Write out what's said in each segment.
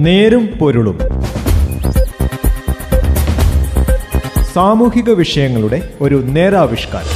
നേരും പൊരുളും. സാമൂഹിക വിഷയങ്ങളുടെ ഒരു നേരാവിഷ്കാരം.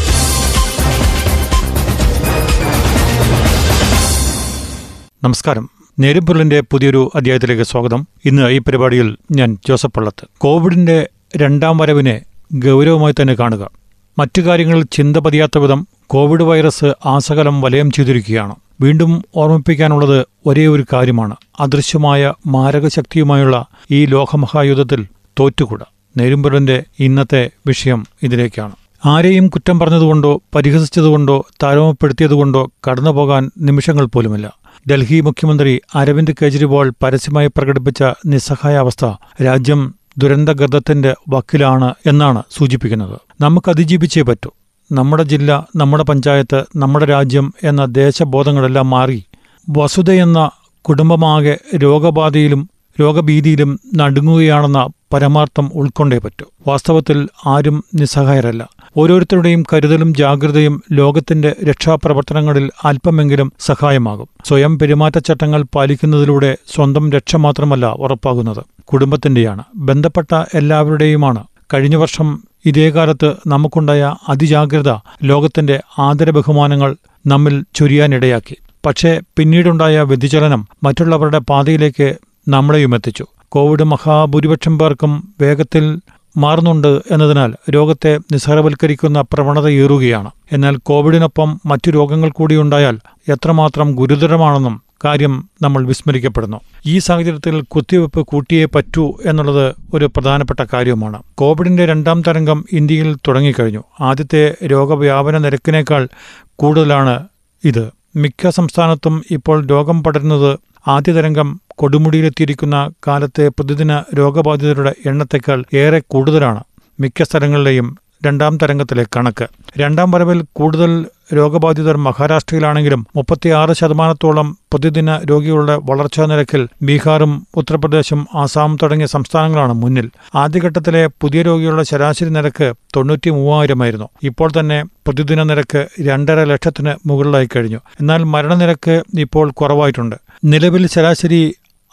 നമസ്കാരം. നേരും നേരുംപൊരുളിന്റെ പുതിയൊരു അധ്യായത്തിലേക്ക് സ്വാഗതം. ഇന്ന് ഈ പരിപാടിയിൽ ഞാൻ ജോസഫ് പള്ളത്ത്. കോവിഡിന്റെ രണ്ടാം വരവിനെ ഗൗരവമായി തന്നെ കാണുക. മറ്റു കാര്യങ്ങളിൽ ചിന്ത പതിയാത്ത വിധം കോവിഡ് വൈറസ് ആസകലം വലയം ചെയ്തിരിക്കുകയാണ്. വീണ്ടും ഓർമ്മിപ്പിക്കാനുള്ളത് ഒരേ ഒരു കാര്യമാണ്. അദൃശ്യമായ മാരകശക്തിയുമായുള്ള ഈ ലോകമഹായുദ്ധത്തിൽ തോറ്റുകൂട. നേരുംപുരന്റെ ഇന്നത്തെ വിഷയം ഇതിലേക്കാണ്. ആരെയും കുറ്റം പറഞ്ഞതുകൊണ്ടോ പരിഹസിച്ചതുകൊണ്ടോ താരമപ്പെടുത്തിയതുകൊണ്ടോ കടന്നുപോകാൻ നിമിഷങ്ങൾ പോലുമില്ല. ഡൽഹി മുഖ്യമന്ത്രി അരവിന്ദ് കെജ്രിവാൾ പരസ്യമായി പ്രകടിപ്പിച്ച നിസ്സഹായാവസ്ഥ രാജ്യം ദുരന്തഗർദത്തിന്റെ വക്കിലാണ് എന്നാണ് സൂചിപ്പിക്കുന്നത്. നമുക്ക് അതിജീവിച്ചേ പറ്റൂ. നമ്മുടെ ജില്ല നമ്മുടെ പഞ്ചായത്ത് നമ്മുടെ രാജ്യം എന്ന ദേശബോധങ്ങളെല്ലാം മാറി വസുതയെന്ന കുടുംബമാകെ രോഗബാധയിലും രോഗഭീതിയിലും നടുങ്ങുകയാണെന്ന പരമാർത്ഥം ഉൾക്കൊണ്ടേ പറ്റൂ. വാസ്തവത്തിൽ ആരും നിസ്സഹായരല്ല. ഓരോരുത്തരുടെയും കരുതലും ജാഗ്രതയും ലോകത്തിന്റെ രക്ഷാപ്രവർത്തനങ്ങളിൽ അല്പമെങ്കിലും സഹായമാകും. സ്വയം പെരുമാറ്റച്ചട്ടങ്ങൾ പാലിക്കുന്നതിലൂടെ സ്വന്തം രക്ഷ മാത്രമല്ല ഉറപ്പാകുന്നത്. കുടുംബത്തിന്റെയാണ്. ബന്ധപ്പെട്ട എല്ലാവരുടെയുമാണ്. കഴിഞ്ഞ വർഷം ഇതേ കാലത്ത് നമുക്കുണ്ടായ അതിജാഗ്രത ലോകത്തിന്റെ ആദരബഹുമാനങ്ങൾ നമ്മിൽ ചൊരിയാനിടയാക്കി. പക്ഷേ പിന്നീടുണ്ടായ വ്യതിചലനം മറ്റുള്ളവരുടെ പാതയിലേക്ക് നമ്മളെയും എത്തിച്ചു കോവിഡ് മഹാഭൂരിപക്ഷം പേർക്കും വേഗത്തിൽ മാറുന്നുണ്ട് എന്നതിനാൽ രോഗത്തെ നിസ്സാരവൽക്കരിക്കുന്ന പ്രവണതയേറുകയാണ് എന്നാൽ കോവിഡിനൊപ്പം മറ്റു രോഗങ്ങൾ കൂടിയുണ്ടായാൽ എത്രമാത്രം ഗുരുതരമാണെന്നും കാര്യം നമ്മൾ വിസ്മരിക്കപ്പെടുന്നു. ഈ സാഹചര്യത്തിൽ കുത്തിവയ്പ് കൂട്ടിയേ പറ്റൂ എന്നുള്ളത് ഒരു പ്രധാനപ്പെട്ട കാര്യവുമാണ്. കോവിഡിന്റെ രണ്ടാം തരംഗം ഇന്ത്യയിൽ തുടങ്ങിക്കഴിഞ്ഞു. ആദ്യത്തെ രോഗവ്യാപന നിരക്കിനേക്കാൾ കൂടുതലാണ് ഇത്. മിക്ക സംസ്ഥാനത്തും ഇപ്പോൾ രോഗം പടരുന്നത് ആദ്യ തരംഗം കൊടുമുടിയിലെത്തിയിരിക്കുന്ന കാലത്തെ പ്രതിദിന രോഗബാധിതരുടെ എണ്ണത്തേക്കാൾ ഏറെ കൂടുതലാണ്. മിക്ക സ്ഥലങ്ങളിലെയും രണ്ടാം തരംഗത്തിലെ കണക്ക്. രണ്ടാം വരവിൽ കൂടുതൽ രോഗബാധിതർ മഹാരാഷ്ട്രയിലാണെങ്കിലും മുപ്പത്തിയാറ് ശതമാനത്തോളം പ്രതിദിന രോഗികളുടെ വളർച്ചാ നിരക്കിൽ ബീഹാറും ഉത്തർപ്രദേശും ആസാം തുടങ്ങിയ സംസ്ഥാനങ്ങളാണ് മുന്നിൽ. ആദ്യഘട്ടത്തിലെ പുതിയ രോഗികളുടെ ശരാശരി നിരക്ക് തൊണ്ണൂറ്റി മൂവായിരമായിരുന്നു ഇപ്പോൾ തന്നെ പ്രതിദിന നിരക്ക് രണ്ടര ലക്ഷത്തിന് മുകളിലായി കഴിഞ്ഞു. എന്നാൽ മരണനിരക്ക് ഇപ്പോൾ കുറവായിട്ടുണ്ട്. നിലവിൽ ശരാശരി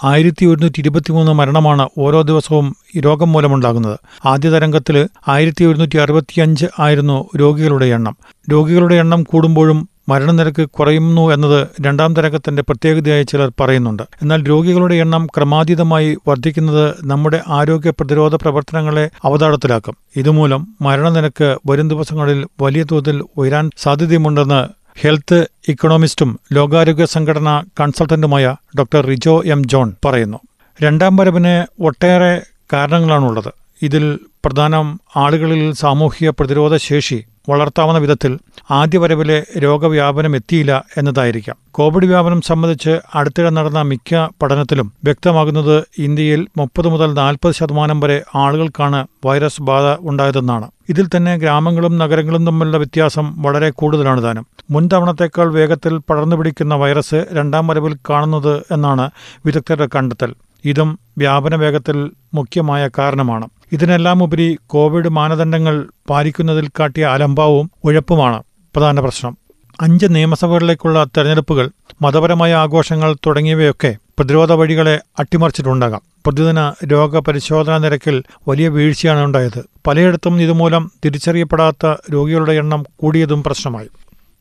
ആയിരത്തി ഒരുന്നൂറ്റി ഇരുപത്തിമൂന്ന് മരണമാണ് ഓരോ ദിവസവും രോഗം മൂലമുണ്ടാകുന്നത്. ആദ്യ തരംഗത്തിൽ ആയിരത്തി ഒരുന്നൂറ്റി അറുപത്തിയഞ്ച് ആയിരുന്നു രോഗികളുടെ എണ്ണം. രോഗികളുടെ എണ്ണം കൂടുമ്പോഴും മരണനിരക്ക് കുറയുന്നു എന്നത് രണ്ടാം തരംഗത്തിന്റെ പ്രത്യേകതയായി ചിലർ പറയുന്നുണ്ട്. എന്നാൽ രോഗികളുടെ എണ്ണം ക്രമാതീതമായി വർദ്ധിക്കുന്നത് നമ്മുടെ ആരോഗ്യ പ്രതിരോധ പ്രവർത്തനങ്ങളെ അവതാളത്തിലാക്കും. ഇതുമൂലം മരണനിരക്ക് വരും ദിവസങ്ങളിൽ വലിയ തോതിൽ ഉയരാൻ സാധ്യതയുമുണ്ടെന്ന് ഹെൽത്ത് ഇക്കണോമിസ്റ്റും ലോകാരോഗ്യ സംഘടനാ കൺസൾട്ടന്റുമായ ഡോക്ടർ റിജോ എം ജോൺ പറയുന്നു. രണ്ടാം വരവിന് ഒട്ടേറെ കാരണങ്ങളാണുള്ളത്. ഇതിൽ പ്രധാനം ആളുകളിൽ സാമൂഹിക പ്രതിരോധ ശേഷി വളർത്താവുന്ന വിധത്തിൽ ആദ്യ വരവിലെ രോഗവ്യാപനം എത്തിയില്ല എന്നതായിരിക്കാം. കോവിഡ് വ്യാപനം സംബന്ധിച്ച് അടുത്തിടെ നടന്ന മിക്ക പഠനത്തിലും വ്യക്തമാകുന്നത് ഇന്ത്യയിൽ മുപ്പത് മുതൽ നാൽപ്പത് ശതമാനം വരെ ആളുകൾക്കാണ് വൈറസ് ബാധ ഉണ്ടായതെന്നാണ്. ഇതിൽ തന്നെ ഗ്രാമങ്ങളും നഗരങ്ങളും തമ്മിലുള്ള വ്യത്യാസം വളരെ കൂടുതലാണ് താനും. മുൻ തവണത്തേക്കാൾ വേഗത്തിൽ പടർന്നു പിടിക്കുന്ന വൈറസ് രണ്ടാം വരവിൽ കാണുന്നത് എന്നാണ് വിദഗ്ധരുടെ കണ്ടെത്തൽ. ഇതും വ്യാപന വേഗത്തിൽ മുഖ്യമായ കാരണമാണ്. ഇതിനെല്ലാം ഉപരി കോവിഡ് മാനദണ്ഡങ്ങൾ പാലിക്കുന്നതിൽ കാട്ടിയ അലംഭാവവും ഉഴപ്പുമാണ്. പ്രധാന പ്രശ്നം. അഞ്ച് നിയമസഭകളിലേക്കുള്ള തെരഞ്ഞെടുപ്പുകൾ മതപരമായ ആഘോഷങ്ങൾ തുടങ്ങിയവയൊക്കെ പ്രതിരോധ വഴികളെ അട്ടിമറിച്ചിട്ടുണ്ടാകാം. പ്രതിദിന രോഗപരിശോധനാ നിരക്കിൽ വലിയ വീഴ്ചയാണ് ഉണ്ടായത്. പലയിടത്തും ഇതുമൂലം തിരിച്ചറിയപ്പെടാത്ത രോഗികളുടെ എണ്ണം കൂടിയതും പ്രശ്നമായി.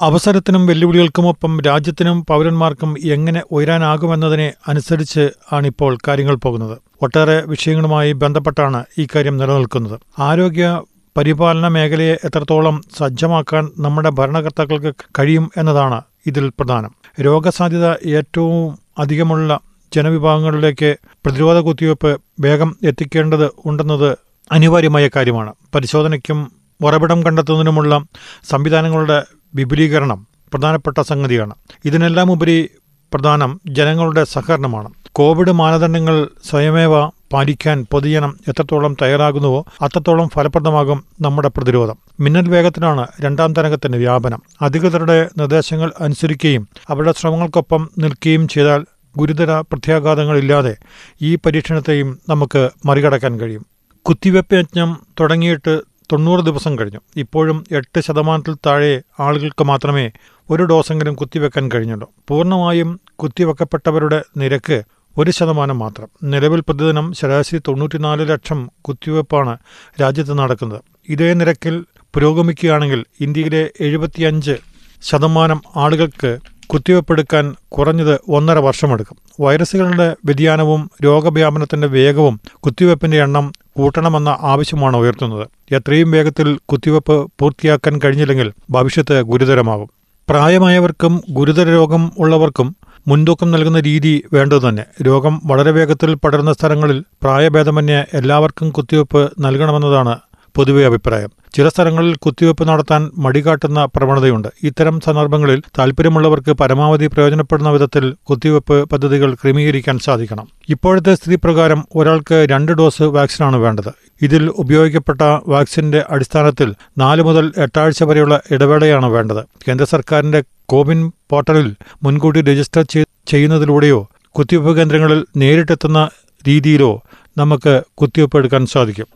അവസരത്തിനും വെല്ലുവിളികൾക്കുമൊപ്പം രാജ്യത്തിനും പൗരന്മാർക്കും എങ്ങനെ ഉയരാനാകുമെന്നതിനെ അനുസരിച്ച് ആണിപ്പോൾ കാര്യങ്ങൾ പോകുന്നത്. ഒട്ടേറെ വിഷയങ്ങളുമായി ബന്ധപ്പെട്ടാണ് ഈ കാര്യം നിലനിൽക്കുന്നത്. ആരോഗ്യ പരിപാലന മേഖലയെ എത്രത്തോളം സജ്ജമാക്കാൻ നമ്മുടെ ഭരണകർത്താക്കൾക്ക് കഴിയും എന്നതാണ് ഇതിൽ പ്രധാനം. രോഗസാധ്യത ഏറ്റവും അധികമുള്ള ജനവിഭാഗങ്ങളിലേക്ക് പ്രതിരോധ കുത്തിവയ്പ് വേഗം എത്തിക്കേണ്ടത് ഉണ്ടെന്നത് അനിവാര്യമായ കാര്യമാണ്. പരിശോധനയ്ക്കും ഉറവിടം കണ്ടെത്തുന്നതിനുമുള്ള സംവിധാനങ്ങളുടെ വിപുലീകരണം പ്രധാനപ്പെട്ട സംഗതിയാണ്. ഇതിനെല്ലാം ഉപരി പ്രധാനം ജനങ്ങളുടെ സഹകരണമാണ്. കോവിഡ് മാനദണ്ഡങ്ങൾ സ്വയമേവ പാലിക്കാൻ പൊതുജനം എത്രത്തോളം തയ്യാറാകുന്നുവോ അത്രത്തോളം ഫലപ്രദമാകും നമ്മുടെ പ്രതിരോധം. മിന്നൽ വേഗത്തിലാണ് രണ്ടാം തരംഗത്തിന്റെ വ്യാപനം. അധികൃതരുടെ നിർദ്ദേശങ്ങൾ അനുസരിക്കുകയും അവരുടെ ശ്രമങ്ങൾക്കൊപ്പം നിൽക്കുകയും ചെയ്താൽ ഗുരുതര പ്രത്യാഘാതങ്ങളില്ലാതെ ഈ പരീക്ഷണത്തെയും നമുക്ക് മറികടക്കാൻ കഴിയും. കുത്തിവെപ്പ് യജ്ഞം തുടങ്ങിയിട്ട് തൊണ്ണൂറ് ദിവസം കഴിഞ്ഞു. ഇപ്പോഴും എട്ട് ശതമാനത്തിൽ താഴെ ആളുകൾക്ക് മാത്രമേ ഒരു ഡോസെങ്കിലും കുത്തിവെക്കാൻ കഴിഞ്ഞുള്ളൂ. പൂർണമായും കുത്തിവെക്കപ്പെട്ടവരുടെ നിരക്ക് ഒരു ശതമാനം മാത്രം. നിലവിൽ പ്രതിദിനം ശരാശരി തൊണ്ണൂറ്റിനാല് ലക്ഷം കുത്തിവെപ്പാണ് രാജ്യത്ത് നടക്കുന്നത്. ഇതേ നിരക്കിൽ പുരോഗമിക്കുകയാണെങ്കിൽ ഇന്ത്യയിലെ എഴുപത്തിയഞ്ച് ശതമാനം ആളുകൾക്ക് കുത്തിവയ്പ്പെടുക്കാൻ കുറഞ്ഞത് ഒന്നര വർഷമെടുക്കും. വൈറസുകളുടെ വ്യതിയാനവും രോഗവ്യാപനത്തിന്റെ വേഗവും കുത്തിവയ്പ്പിന്റെ എണ്ണം കൂട്ടണമെന്ന ആവശ്യമാണ് ഉയർത്തുന്നത്. എത്രയും വേഗത്തിൽ കുത്തിവയ്പ്പ് പൂർത്തിയാക്കാൻ കഴിഞ്ഞില്ലെങ്കിൽ ഭവിഷ്യത്ത് ഗുരുതരമാകും. പ്രായമായവർക്കും ഗുരുതര രോഗം ഉള്ളവർക്കും മുൻതൂക്കം നൽകുന്ന രീതി വേണ്ടതു തന്നെ. രോഗം വളരെ വേഗത്തിൽ പടരുന്ന സ്ഥലങ്ങളിൽ പ്രായഭേദമന്യേ എല്ലാവർക്കും കുത്തിവയ്പ്പ് നൽകണമെന്നതാണ് പൊതുവെ അഭിപ്രായം. ചില സ്ഥലങ്ങളിൽ കുത്തിവയ്പ് നടത്താൻ മടികാട്ടുന്ന പ്രവണതയുണ്ട്. ഇത്തരം സന്ദർഭങ്ങളിൽ താൽപ്പര്യമുള്ളവർക്ക് പരമാവധി പ്രയോജനപ്പെടുന്ന വിധത്തിൽ കുത്തിവയ്പ് പദ്ധതികൾ ക്രമീകരിക്കാൻ സാധിക്കണം. ഇപ്പോഴത്തെ സ്ഥിതി പ്രകാരം ഒരാൾക്ക് രണ്ട് ഡോസ് വാക്സിനാണ് വേണ്ടത്. ഇതിൽ ഉപയോഗിക്കപ്പെട്ട വാക്സിന്റെ അടിസ്ഥാനത്തിൽ നാല് മുതൽ എട്ടാഴ്ച വരെയുള്ള ഇടവേളയാണ് വേണ്ടത്. കേന്ദ്ര സർക്കാരിന്റെ കോവിൻ പോർട്ടലിൽ മുൻകൂട്ടി രജിസ്റ്റർ ചെയ്യുന്നതിലൂടെയോ കുത്തിവയ്പ് കേന്ദ്രങ്ങളിൽ നേരിട്ടെത്തുന്ന രീതിയിലോ നമുക്ക് കുത്തിവയ്പ് എടുക്കാൻ സാധിക്കും.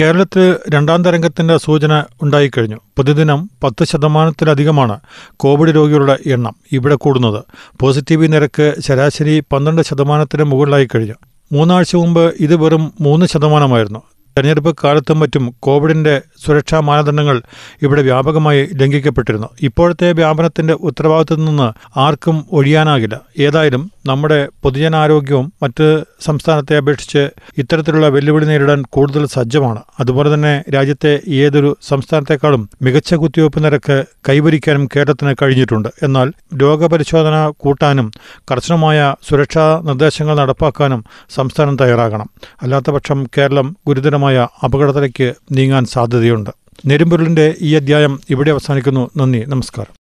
കേരളത്തിൽ രണ്ടാം തരംഗത്തിന്റെ സൂചന ഉണ്ടായിക്കഴിഞ്ഞു. പ്രതിദിനം പത്ത് ശതമാനത്തിലധികമാണ് കോവിഡ് രോഗികളുടെ എണ്ണം ഇവിടെ കൂടുന്നത്. പോസിറ്റീവ് നിരക്ക് ശരാശരി പന്ത്രണ്ട് ശതമാനത്തിന് മുകളിലായി കഴിഞ്ഞു. മൂന്നാഴ്ച മുമ്പ് ഇത് വെറും മൂന്ന് ശതമാനമായിരുന്നു. തെരഞ്ഞെടുപ്പ് കാലത്തും മറ്റും കോവിഡിന്റെ സുരക്ഷാ മാനദണ്ഡങ്ങൾ ഇവിടെ വ്യാപകമായി ലംഘിക്കപ്പെട്ടിരുന്നു. ഇപ്പോഴത്തെ വ്യാപനത്തിന്റെ ഉത്തരവാദിത്തത്തിൽ നിന്ന് ആർക്കും ഒഴിയാനാകില്ല. ഏതായാലും നമ്മുടെ പൊതുജനാരോഗ്യവും മറ്റ് സംസ്ഥാനത്തെ അപേക്ഷിച്ച് ഇത്തരത്തിലുള്ള വെല്ലുവിളി നേരിടാൻ കൂടുതൽ സജ്ജമാണ്. അതുപോലെ തന്നെ രാജ്യത്തെ ഏതൊരു സംസ്ഥാനത്തെക്കാളും മികച്ച കുത്തിവയ്പ് നിരക്ക് കൈവരിക്കാനും കേരളത്തിന് കഴിഞ്ഞിട്ടുണ്ട്. എന്നാൽ രോഗപരിശോധന കൂട്ടാനും കർശനമായ സുരക്ഷാ നിർദ്ദേശങ്ങൾ നടപ്പാക്കാനും സംസ്ഥാനം തയ്യാറാകണം. അല്ലാത്തപക്ഷം കേരളം ഗുരുതരമായ അപകടത്തിലേക്ക് നീങ്ങാൻ സാധ്യതയുണ്ട്. നെരുമ്പൊരുളിന്റെ ഈ അധ്യായം ഇവിടെ അവസാനിക്കുന്നു. നന്ദി. നമസ്കാരം.